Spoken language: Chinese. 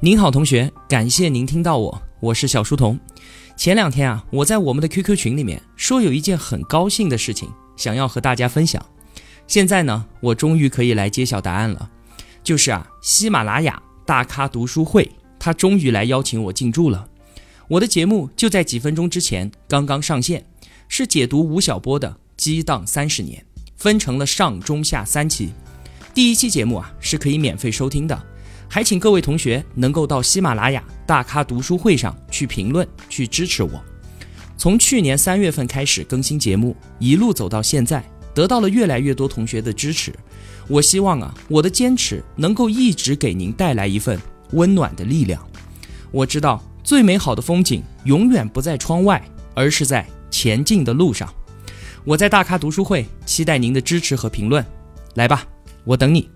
您好，同学，感谢您听到我，我是小书童。前两天啊，我在我们的 QQ 群里面说有一件很高兴的事情，想要和大家分享。现在呢，我终于可以来揭晓答案了，就是啊，喜马拉雅大咖读书会，他终于来邀请我进驻了。我的节目就在几分钟之前刚刚上线，是解读吴晓波的《激荡三十年》，分成了上中下三期。第一期节目啊是可以免费收听的，还请各位同学能够到喜马拉雅大咖读书会上去评论，去支持我。从去年三月份开始更新节目，一路走到现在，得到了越来越多同学的支持。我希望啊，我的坚持能够一直给您带来一份温暖的力量。我知道最美好的风景永远不在窗外，而是在前进的路上。我在大咖读书会期待您的支持和评论，来吧。我等你。